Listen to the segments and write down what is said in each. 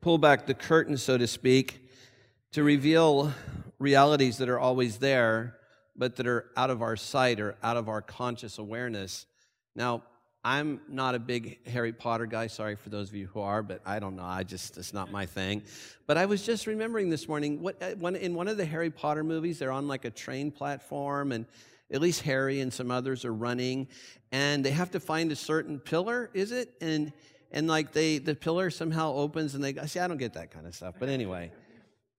pull back the curtain, so to speak, to reveal realities that are always there, but that are out of our sight or out of our conscious awareness. Now, I'm not a big Harry Potter guy. Sorry for those of you who are, but I don't know. I just, it's not my thing. But I was just remembering this morning, what, uh, in one of the Harry Potter movies, they're on like a train platform, and at least Harry and some others are running, and they have to find a certain pillar, is it? And, and like they, the pillar somehow opens, and they, go, see, I don't get that kind of stuff. But anyway,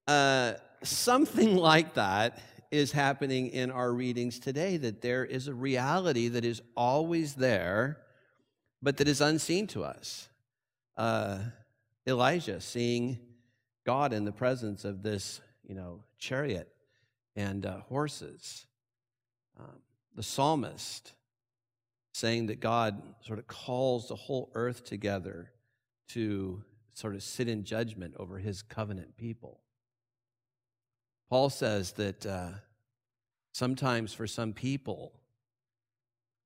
uh, something like that is happening in our readings today, that there is a reality that is always there but that is unseen to us. Uh, Elijah seeing God in the presence of this, you know, chariot and uh, horses. Um, the psalmist saying that God sort of calls the whole earth together to sort of sit in judgment over his covenant people. Paul says that uh, sometimes for some people,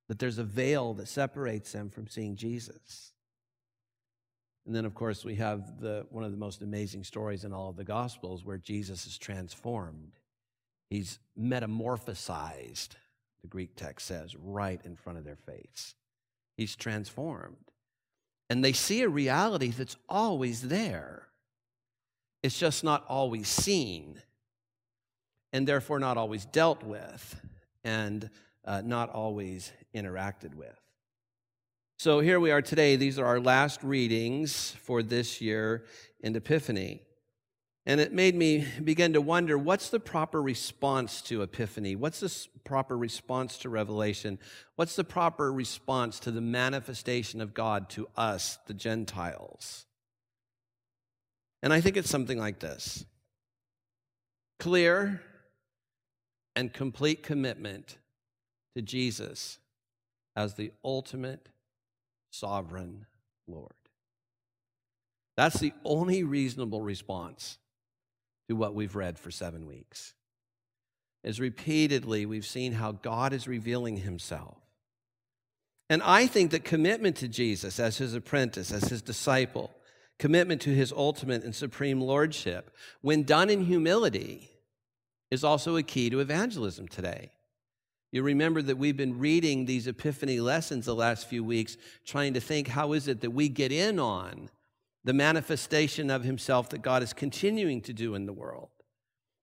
that there's a veil that separates them from seeing Jesus. And then, of course, we have the, one of the most amazing stories in all of the Gospels where Jesus is transformed. He's metamorphosized, the Greek text says, right in front of their face. He's transformed. And they see a reality that's always there. It's just not always seen, and therefore not always dealt with. And uh, not always interacted with. So here we are today. These are our last readings for this year in Epiphany. And it made me begin to wonder what's the proper response to Epiphany? What's the proper response to Revelation? What's the proper response to the manifestation of God to us, the Gentiles? And I think it's something like this clear and complete commitment to Jesus as the ultimate sovereign Lord. That's the only reasonable response what we've read for seven weeks. As repeatedly we've seen how God is revealing himself. And I think that commitment to Jesus as his apprentice, as his disciple, commitment to his ultimate and supreme lordship, when done in humility, is also a key to evangelism today. You remember that we've been reading these epiphany lessons the last few weeks, trying to think how is it that we get in on the manifestation of Himself that God is continuing to do in the world.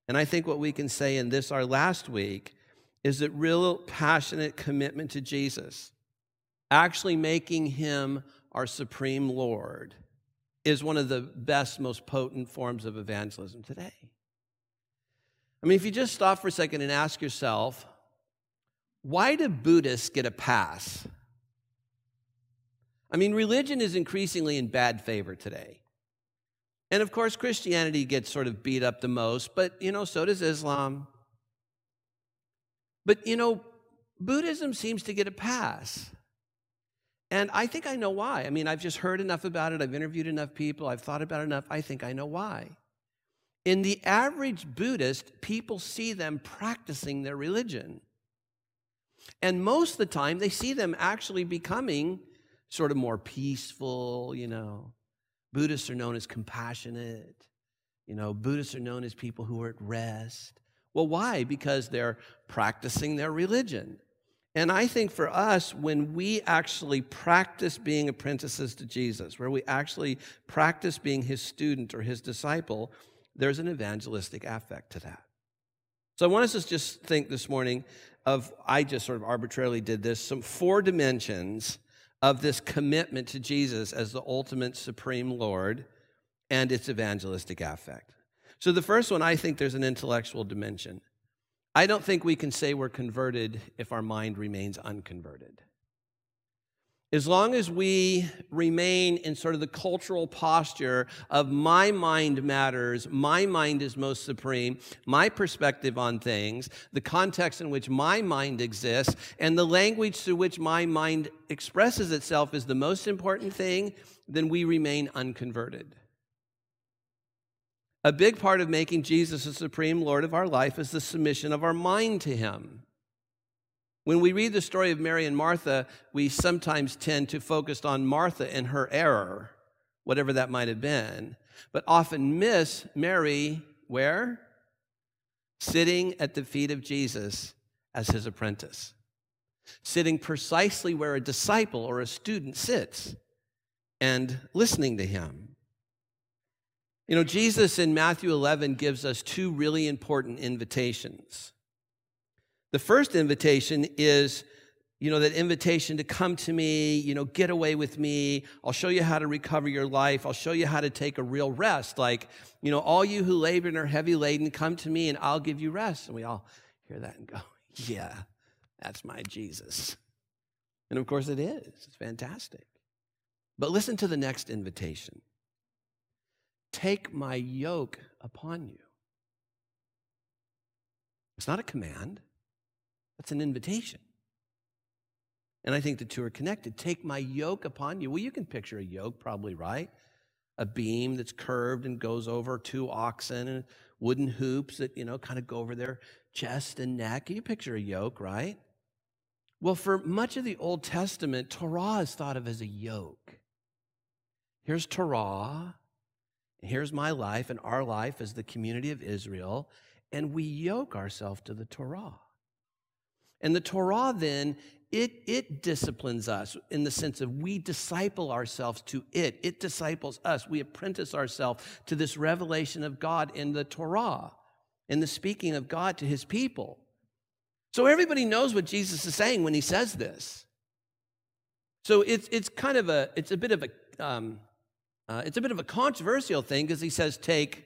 And I think what we can say in this, our last week, is that real passionate commitment to Jesus, actually making Him our supreme Lord, is one of the best, most potent forms of evangelism today. I mean, if you just stop for a second and ask yourself, why do Buddhists get a pass? I mean, religion is increasingly in bad favor today. And of course, Christianity gets sort of beat up the most, but you know, so does Islam. But you know, Buddhism seems to get a pass. And I think I know why. I mean, I've just heard enough about it, I've interviewed enough people, I've thought about enough. I think I know why. In the average Buddhist, people see them practicing their religion. And most of the time, they see them actually becoming sort of more peaceful, you know. Buddhists are known as compassionate. You know, Buddhists are known as people who are at rest. Well, why? Because they're practicing their religion. And I think for us, when we actually practice being apprentices to Jesus, where we actually practice being his student or his disciple, there's an evangelistic affect to that. So I want us to just think this morning of, I just sort of arbitrarily did this, some four dimensions of this commitment to Jesus as the ultimate supreme Lord and its evangelistic affect. So the first one, I think there's an intellectual dimension. I don't think we can say we're converted if our mind remains unconverted. As long as we remain in sort of the cultural posture of my mind matters, my mind is most supreme, my perspective on things, the context in which my mind exists, and the language through which my mind expresses itself is the most important thing, then we remain unconverted. A big part of making Jesus the supreme Lord of our life is the submission of our mind to Him. When we read the story of Mary and Martha, we sometimes tend to focus on Martha and her error. whatever that might have been, but often miss Mary where? Sitting at the feet of Jesus as his apprentice, sitting precisely where a disciple or a student sits and listening to him. You know, Jesus in Matthew 11 gives us two really important invitations. The first invitation is, you know, that invitation to come to me, you know, get away with me. I'll show you how to recover your life. I'll show you how to take a real rest. Like, you know, all you who labor and are heavy laden, come to me and I'll give you rest. And we all hear that and go, yeah, that's my Jesus. And of course it is. It's fantastic. But listen to the next invitation Take my yoke upon you. It's not a command, that's an invitation. And I think the two are connected. Take my yoke upon you. Well, you can picture a yoke, probably, right? A beam that's curved and goes over two oxen and wooden hoops that, you know, kind of go over their chest and neck. You picture a yoke, right? Well, for much of the Old Testament, Torah is thought of as a yoke. Here's Torah, here's my life and our life as the community of Israel, and we yoke ourselves to the Torah. And the Torah then, it, it disciplines us in the sense of we disciple ourselves to it. It disciples us. We apprentice ourselves to this revelation of God in the Torah, in the speaking of God to his people. So everybody knows what Jesus is saying when he says this. So it's, it's kind of a, it's a bit of a, um, uh, it's a bit of a controversial thing because he says, take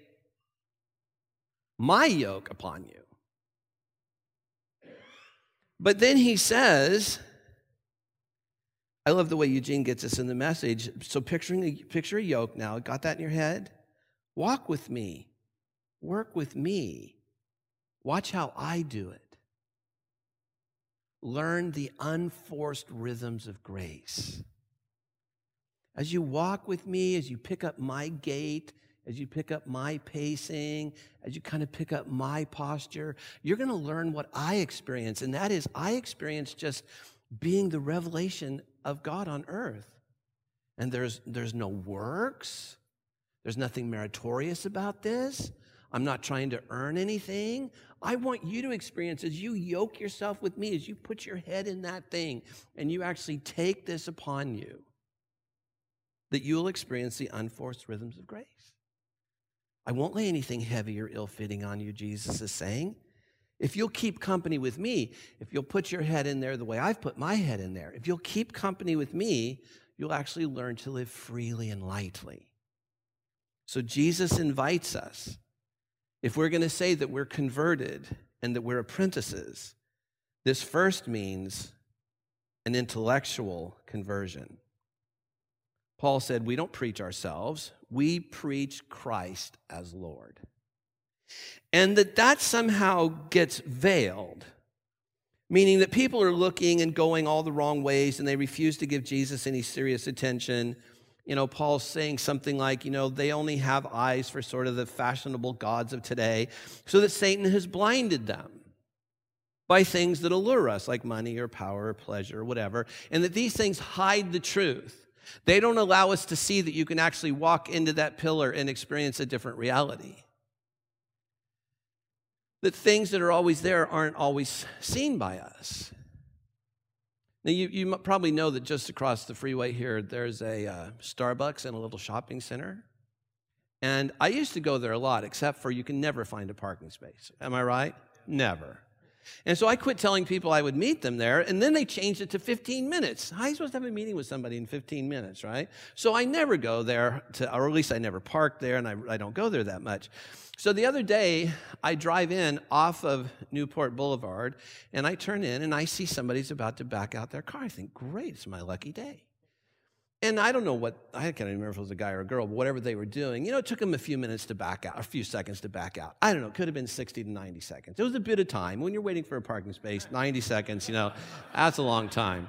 my yoke upon you. But then he says, I love the way Eugene gets us in the message. So picturing a, picture a yoke now, got that in your head? Walk with me. Work with me. Watch how I do it. Learn the unforced rhythms of grace. As you walk with me, as you pick up my gait, as you pick up my pacing, as you kind of pick up my posture, you're going to learn what I experience. And that is, I experience just being the revelation of God on earth. And there's, there's no works, there's nothing meritorious about this. I'm not trying to earn anything. I want you to experience as you yoke yourself with me, as you put your head in that thing and you actually take this upon you, that you'll experience the unforced rhythms of grace. I won't lay anything heavy or ill fitting on you, Jesus is saying. If you'll keep company with me, if you'll put your head in there the way I've put my head in there, if you'll keep company with me, you'll actually learn to live freely and lightly. So Jesus invites us. If we're going to say that we're converted and that we're apprentices, this first means an intellectual conversion. Paul said, We don't preach ourselves, we preach Christ as Lord. And that that somehow gets veiled, meaning that people are looking and going all the wrong ways and they refuse to give Jesus any serious attention. You know, Paul's saying something like, you know, they only have eyes for sort of the fashionable gods of today, so that Satan has blinded them by things that allure us, like money or power or pleasure or whatever, and that these things hide the truth. They don't allow us to see that you can actually walk into that pillar and experience a different reality. That things that are always there aren't always seen by us. Now, you, you probably know that just across the freeway here, there's a uh, Starbucks and a little shopping center. And I used to go there a lot, except for you can never find a parking space. Am I right? Never. And so I quit telling people I would meet them there, and then they changed it to 15 minutes. How are you supposed to have a meeting with somebody in 15 minutes, right? So I never go there, to, or at least I never park there, and I, I don't go there that much. So the other day, I drive in off of Newport Boulevard, and I turn in, and I see somebody's about to back out their car. I think, great, it's my lucky day. And I don't know what, I can't remember if it was a guy or a girl, but whatever they were doing, you know, it took them a few minutes to back out, a few seconds to back out. I don't know, it could have been 60 to 90 seconds. It was a bit of time. When you're waiting for a parking space, 90 seconds, you know, that's a long time.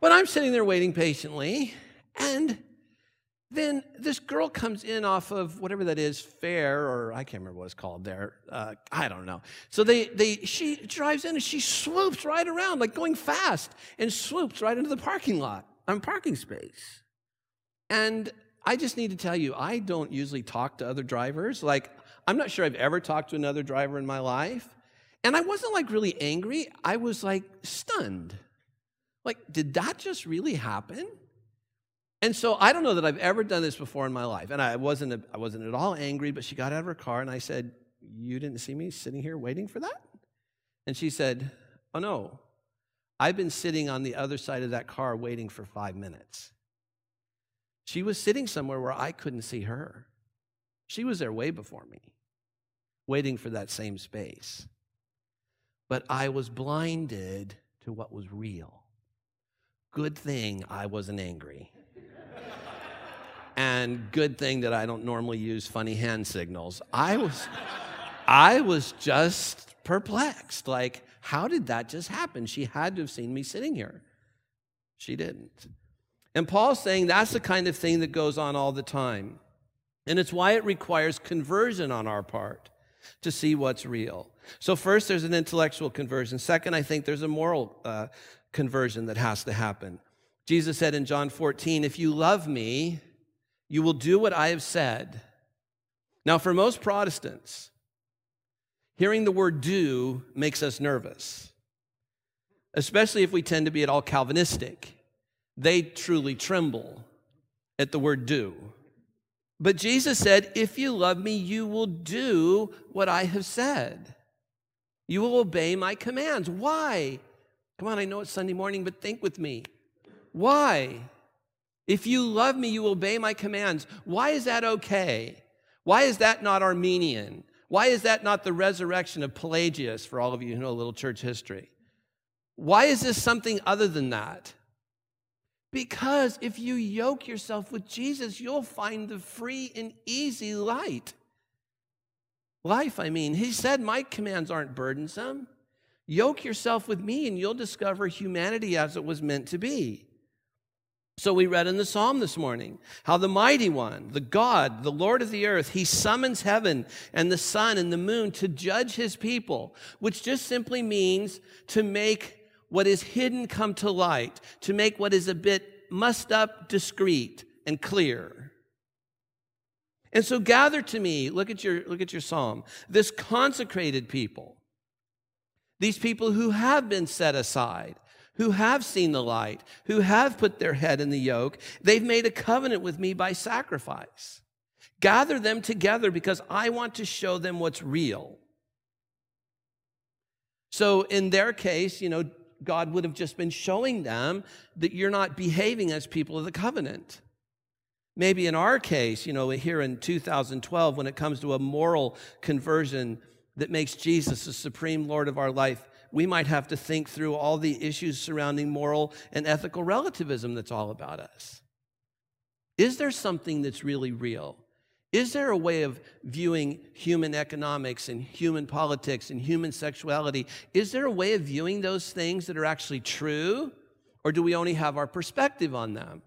But I'm sitting there waiting patiently, and then this girl comes in off of whatever that is, fair, or I can't remember what it's called there. Uh, I don't know. So they, they, she drives in and she swoops right around, like going fast, and swoops right into the parking lot. I'm parking space. And I just need to tell you, I don't usually talk to other drivers. Like, I'm not sure I've ever talked to another driver in my life. And I wasn't like really angry. I was like stunned. Like, did that just really happen? And so I don't know that I've ever done this before in my life. And I wasn't, I wasn't at all angry, but she got out of her car and I said, You didn't see me sitting here waiting for that? And she said, Oh no, I've been sitting on the other side of that car waiting for five minutes. She was sitting somewhere where I couldn't see her. She was there way before me, waiting for that same space. But I was blinded to what was real. Good thing I wasn't angry. and good thing that I don't normally use funny hand signals. I was I was just perplexed. Like, how did that just happen? She had to have seen me sitting here. She didn't. And Paul's saying that's the kind of thing that goes on all the time. And it's why it requires conversion on our part to see what's real. So, first, there's an intellectual conversion. Second, I think there's a moral uh, conversion that has to happen. Jesus said in John 14, If you love me, you will do what I have said. Now, for most Protestants, hearing the word do makes us nervous, especially if we tend to be at all Calvinistic they truly tremble at the word do. But Jesus said, If you love me, you will do what I have said. You will obey my commands. Why? Come on, I know it's Sunday morning, but think with me. Why? If you love me, you obey my commands. Why is that okay? Why is that not Arminian? Why is that not the resurrection of Pelagius for all of you who know a little church history? Why is this something other than that? Because if you yoke yourself with Jesus, you'll find the free and easy light. Life, I mean. He said, My commands aren't burdensome. Yoke yourself with me, and you'll discover humanity as it was meant to be. So we read in the psalm this morning how the mighty one, the God, the Lord of the earth, he summons heaven and the sun and the moon to judge his people, which just simply means to make what is hidden come to light, to make what is a bit mussed up discreet and clear. And so gather to me, look at your, look at your psalm, this consecrated people, these people who have been set aside, who have seen the light, who have put their head in the yoke. They've made a covenant with me by sacrifice. Gather them together because I want to show them what's real. So in their case, you know, God would have just been showing them that you're not behaving as people of the covenant. Maybe in our case, you know, here in 2012, when it comes to a moral conversion that makes Jesus the supreme Lord of our life, we might have to think through all the issues surrounding moral and ethical relativism that's all about us. Is there something that's really real? Is there a way of viewing human economics and human politics and human sexuality? Is there a way of viewing those things that are actually true? Or do we only have our perspective on them?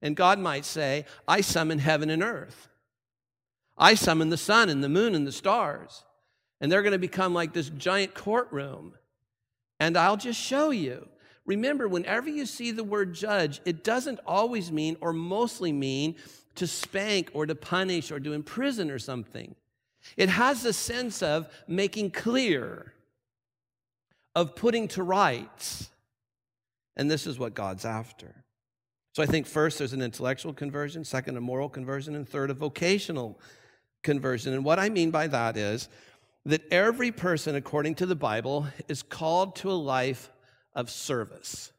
And God might say, I summon heaven and earth. I summon the sun and the moon and the stars. And they're going to become like this giant courtroom. And I'll just show you. Remember, whenever you see the word judge, it doesn't always mean or mostly mean to spank or to punish or to imprison or something. It has a sense of making clear, of putting to rights. And this is what God's after. So I think first there's an intellectual conversion, second, a moral conversion, and third, a vocational conversion. And what I mean by that is that every person, according to the Bible, is called to a life of service.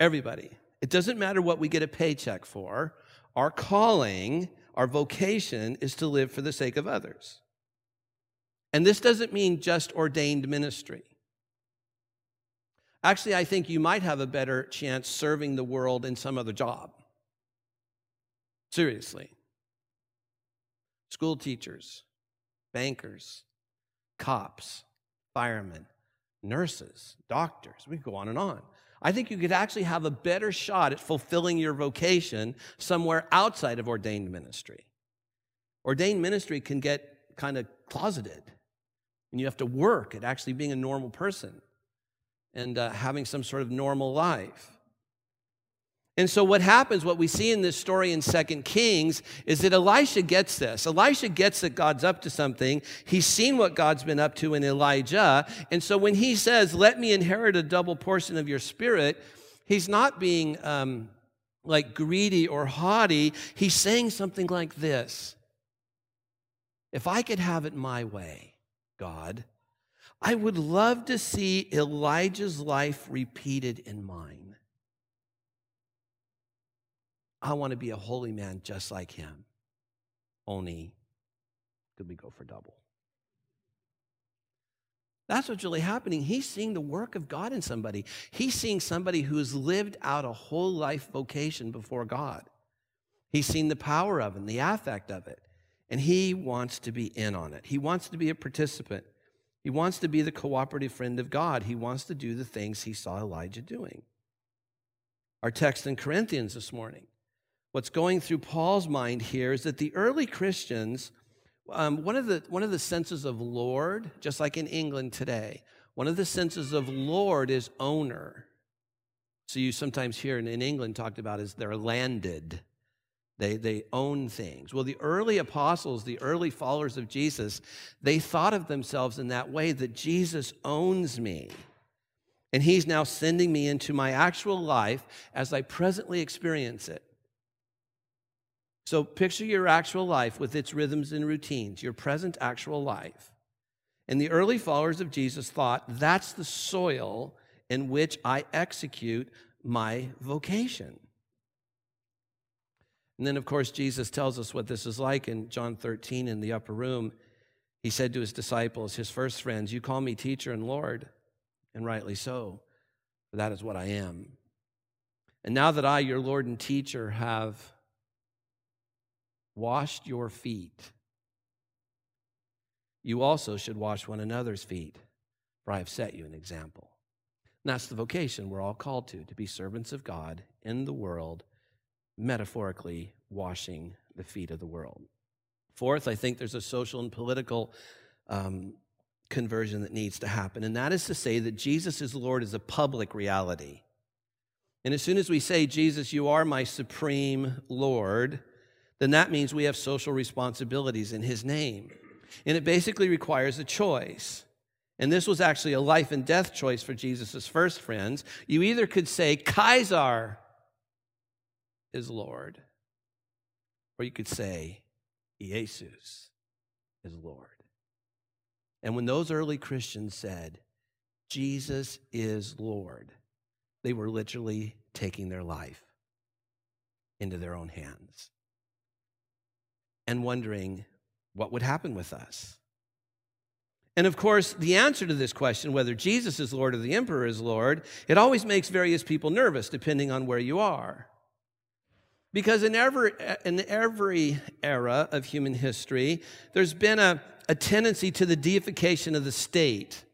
Everybody. It doesn't matter what we get a paycheck for. Our calling, our vocation is to live for the sake of others. And this doesn't mean just ordained ministry. Actually, I think you might have a better chance serving the world in some other job. Seriously. School teachers, bankers, cops, firemen, nurses, doctors, we could go on and on. I think you could actually have a better shot at fulfilling your vocation somewhere outside of ordained ministry. Ordained ministry can get kind of closeted, and you have to work at actually being a normal person and uh, having some sort of normal life. And so what happens, what we see in this story in Second Kings, is that Elisha gets this. Elisha gets that God's up to something. He's seen what God's been up to in Elijah. And so when he says, let me inherit a double portion of your spirit, he's not being um, like greedy or haughty. He's saying something like this. If I could have it my way, God, I would love to see Elijah's life repeated in mine. I want to be a holy man just like him. Only could we go for double? That's what's really happening. He's seeing the work of God in somebody. He's seeing somebody who's lived out a whole life vocation before God. He's seen the power of it and the affect of it. And he wants to be in on it. He wants to be a participant. He wants to be the cooperative friend of God. He wants to do the things he saw Elijah doing. Our text in Corinthians this morning what's going through Paul's mind here is that the early Christians, um, one, of the, one of the senses of Lord, just like in England today, one of the senses of Lord is owner. So you sometimes hear in, in England talked about as they're landed. They, they own things. Well, the early apostles, the early followers of Jesus, they thought of themselves in that way that Jesus owns me. And he's now sending me into my actual life as I presently experience it. So picture your actual life with its rhythms and routines, your present actual life. And the early followers of Jesus thought that's the soil in which I execute my vocation. And then, of course, Jesus tells us what this is like in John 13 in the upper room. He said to his disciples, his first friends, You call me teacher and Lord, and rightly so, for that is what I am. And now that I, your Lord and teacher, have washed your feet, you also should wash one another's feet, for I have set you an example. And that's the vocation we're all called to, to be servants of God in the world, metaphorically washing the feet of the world. Fourth, I think there's a social and political um, conversion that needs to happen, and that is to say that Jesus is Lord is a public reality. And as soon as we say, Jesus, you are my supreme Lord, then that means we have social responsibilities in his name. And it basically requires a choice. And this was actually a life and death choice for Jesus' first friends. You either could say, Caesar is Lord, or you could say, Jesus is Lord. And when those early Christians said, Jesus is Lord, they were literally taking their life into their own hands and wondering what would happen with us. And of course, the answer to this question, whether Jesus is Lord or the emperor is Lord, it always makes various people nervous depending on where you are. Because in every, in every era of human history, there's been a, a tendency to the deification of the state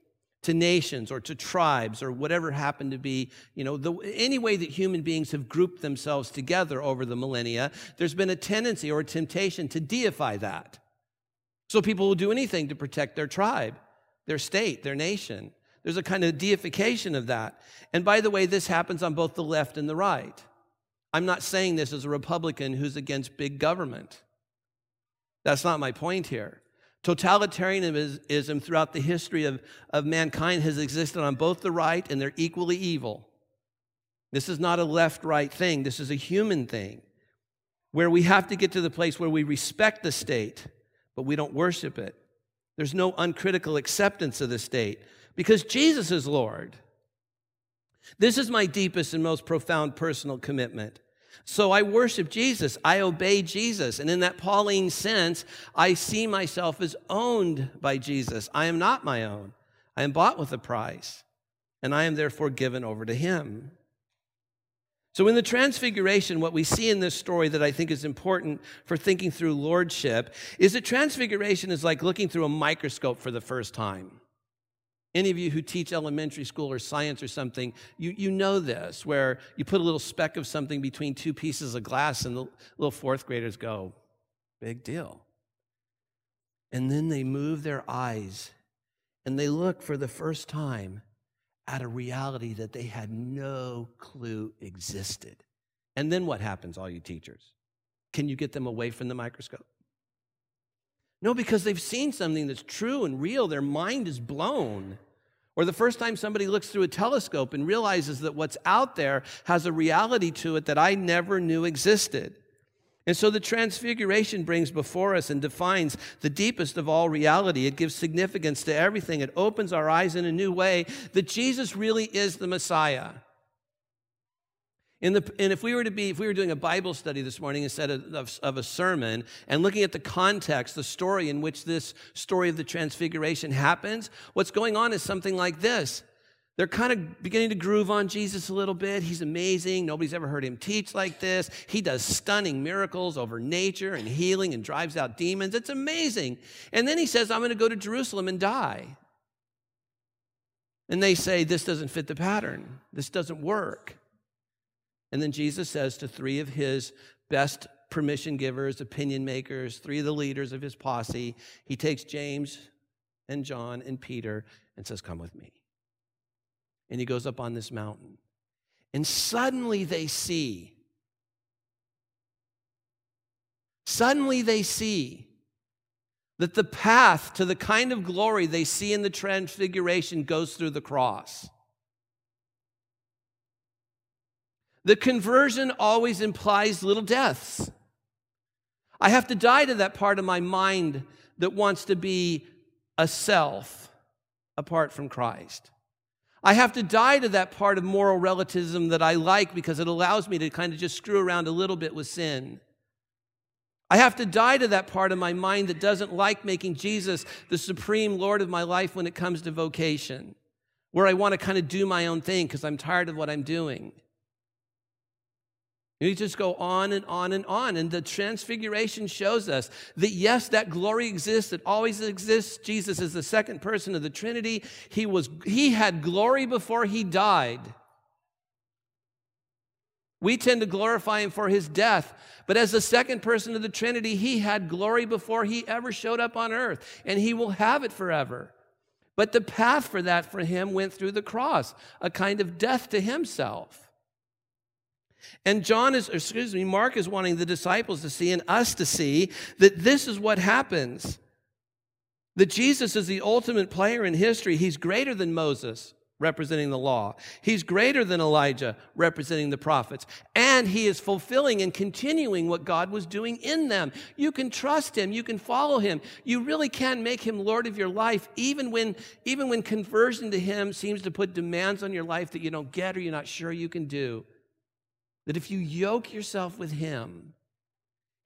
to nations or to tribes or whatever happened to be, you know, the, any way that human beings have grouped themselves together over the millennia, there's been a tendency or a temptation to deify that. So people will do anything to protect their tribe, their state, their nation. There's a kind of deification of that. And by the way, this happens on both the left and the right. I'm not saying this as a Republican who's against big government. That's not my point here. Totalitarianism throughout the history of, of mankind has existed on both the right and they're equally evil. This is not a left right thing, this is a human thing where we have to get to the place where we respect the state, but we don't worship it. There's no uncritical acceptance of the state because Jesus is Lord. This is my deepest and most profound personal commitment. So I worship Jesus. I obey Jesus. And in that Pauline sense, I see myself as owned by Jesus. I am not my own. I am bought with a price, and I am therefore given over to him. So, in the Transfiguration, what we see in this story that I think is important for thinking through lordship is that Transfiguration is like looking through a microscope for the first time. Any of you who teach elementary school or science or something, you, you know this, where you put a little speck of something between two pieces of glass, and the little fourth graders go, big deal. And then they move their eyes and they look for the first time at a reality that they had no clue existed. And then what happens, all you teachers? Can you get them away from the microscope? No, because they've seen something that's true and real. Their mind is blown. Or the first time somebody looks through a telescope and realizes that what's out there has a reality to it that I never knew existed. And so the transfiguration brings before us and defines the deepest of all reality. It gives significance to everything. It opens our eyes in a new way that Jesus really is the Messiah. The, and if we were to be, if we were doing a Bible study this morning instead of, of, of, a sermon and looking at the context, the story in which this story of the transfiguration happens, what's going on is something like this. They're kind of beginning to groove on Jesus a little bit. He's amazing. Nobody's ever heard him teach like this. He does stunning miracles over nature and healing and drives out demons. It's amazing. And then he says, I'm going to go to Jerusalem and die. And they say, This doesn't fit the pattern. This doesn't work. And then Jesus says to three of his best permission givers, opinion makers, three of the leaders of his posse, he takes James and John and Peter and says, Come with me and he goes up on this mountain. And suddenly they see, suddenly they see that the path to the kind of glory they see in the transfiguration goes through the cross. The conversion always implies little deaths. I have to die to that part of my mind that wants to be a self apart from Christ. I have to die to that part of moral relativism that I like because it allows me to kind of just screw around a little bit with sin. I have to die to that part of my mind that doesn't like making Jesus the supreme Lord of my life when it comes to vocation, where I want to kind of do my own thing because I'm tired of what I'm doing. You just go on and on and on. And the transfiguration shows us that yes, that glory exists, it always exists. Jesus is the second person of the Trinity. He, was, he had glory before he died. We tend to glorify him for his death, but as the second person of the Trinity, he had glory before he ever showed up on earth, and he will have it forever. But the path for that for him went through the cross, a kind of death to himself. And John is, excuse me, Mark is wanting the disciples to see and us to see that this is what happens. That Jesus is the ultimate player in history. He's greater than Moses, representing the law. He's greater than Elijah, representing the prophets. And he is fulfilling and continuing what God was doing in them. You can trust him. You can follow him. You really can make him Lord of your life, even when, even when conversion to him seems to put demands on your life that you don't get or you're not sure you can do. That if you yoke yourself with Him,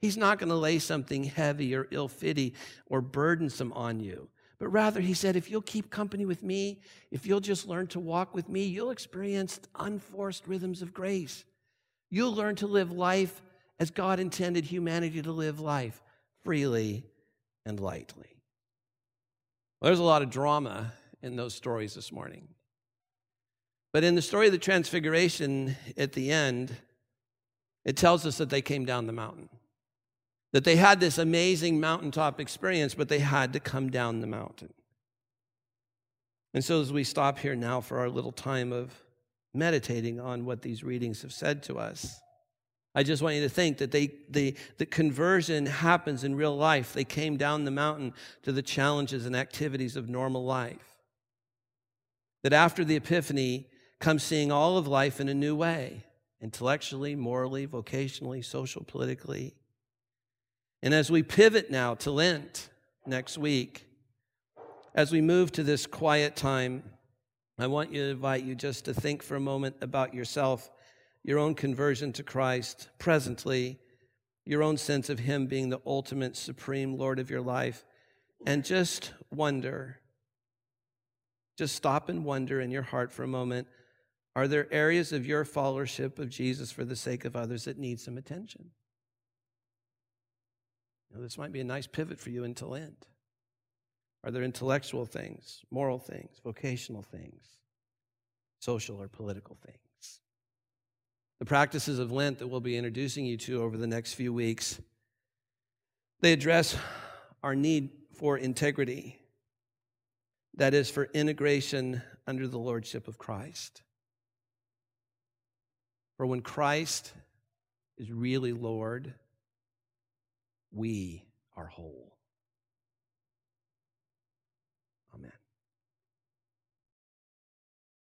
He's not going to lay something heavy or ill fitting or burdensome on you. But rather, He said, if you'll keep company with me, if you'll just learn to walk with me, you'll experience unforced rhythms of grace. You'll learn to live life as God intended humanity to live life freely and lightly. Well, there's a lot of drama in those stories this morning. But in the story of the Transfiguration at the end, it tells us that they came down the mountain. That they had this amazing mountaintop experience, but they had to come down the mountain. And so, as we stop here now for our little time of meditating on what these readings have said to us, I just want you to think that they, they, the conversion happens in real life. They came down the mountain to the challenges and activities of normal life. That after the Epiphany comes seeing all of life in a new way intellectually, morally, vocationally, social, politically. And as we pivot now to Lent next week, as we move to this quiet time, I want you to invite you just to think for a moment about yourself, your own conversion to Christ presently, your own sense of Him being the ultimate, supreme Lord of your life, and just wonder. Just stop and wonder in your heart for a moment are there areas of your followership of Jesus for the sake of others that need some attention? Now, this might be a nice pivot for you into Lent. Are there intellectual things, moral things, vocational things, social or political things? The practices of Lent that we'll be introducing you to over the next few weeks, they address our need for integrity. That is, for integration under the lordship of Christ. For when Christ is really, Lord, we are whole.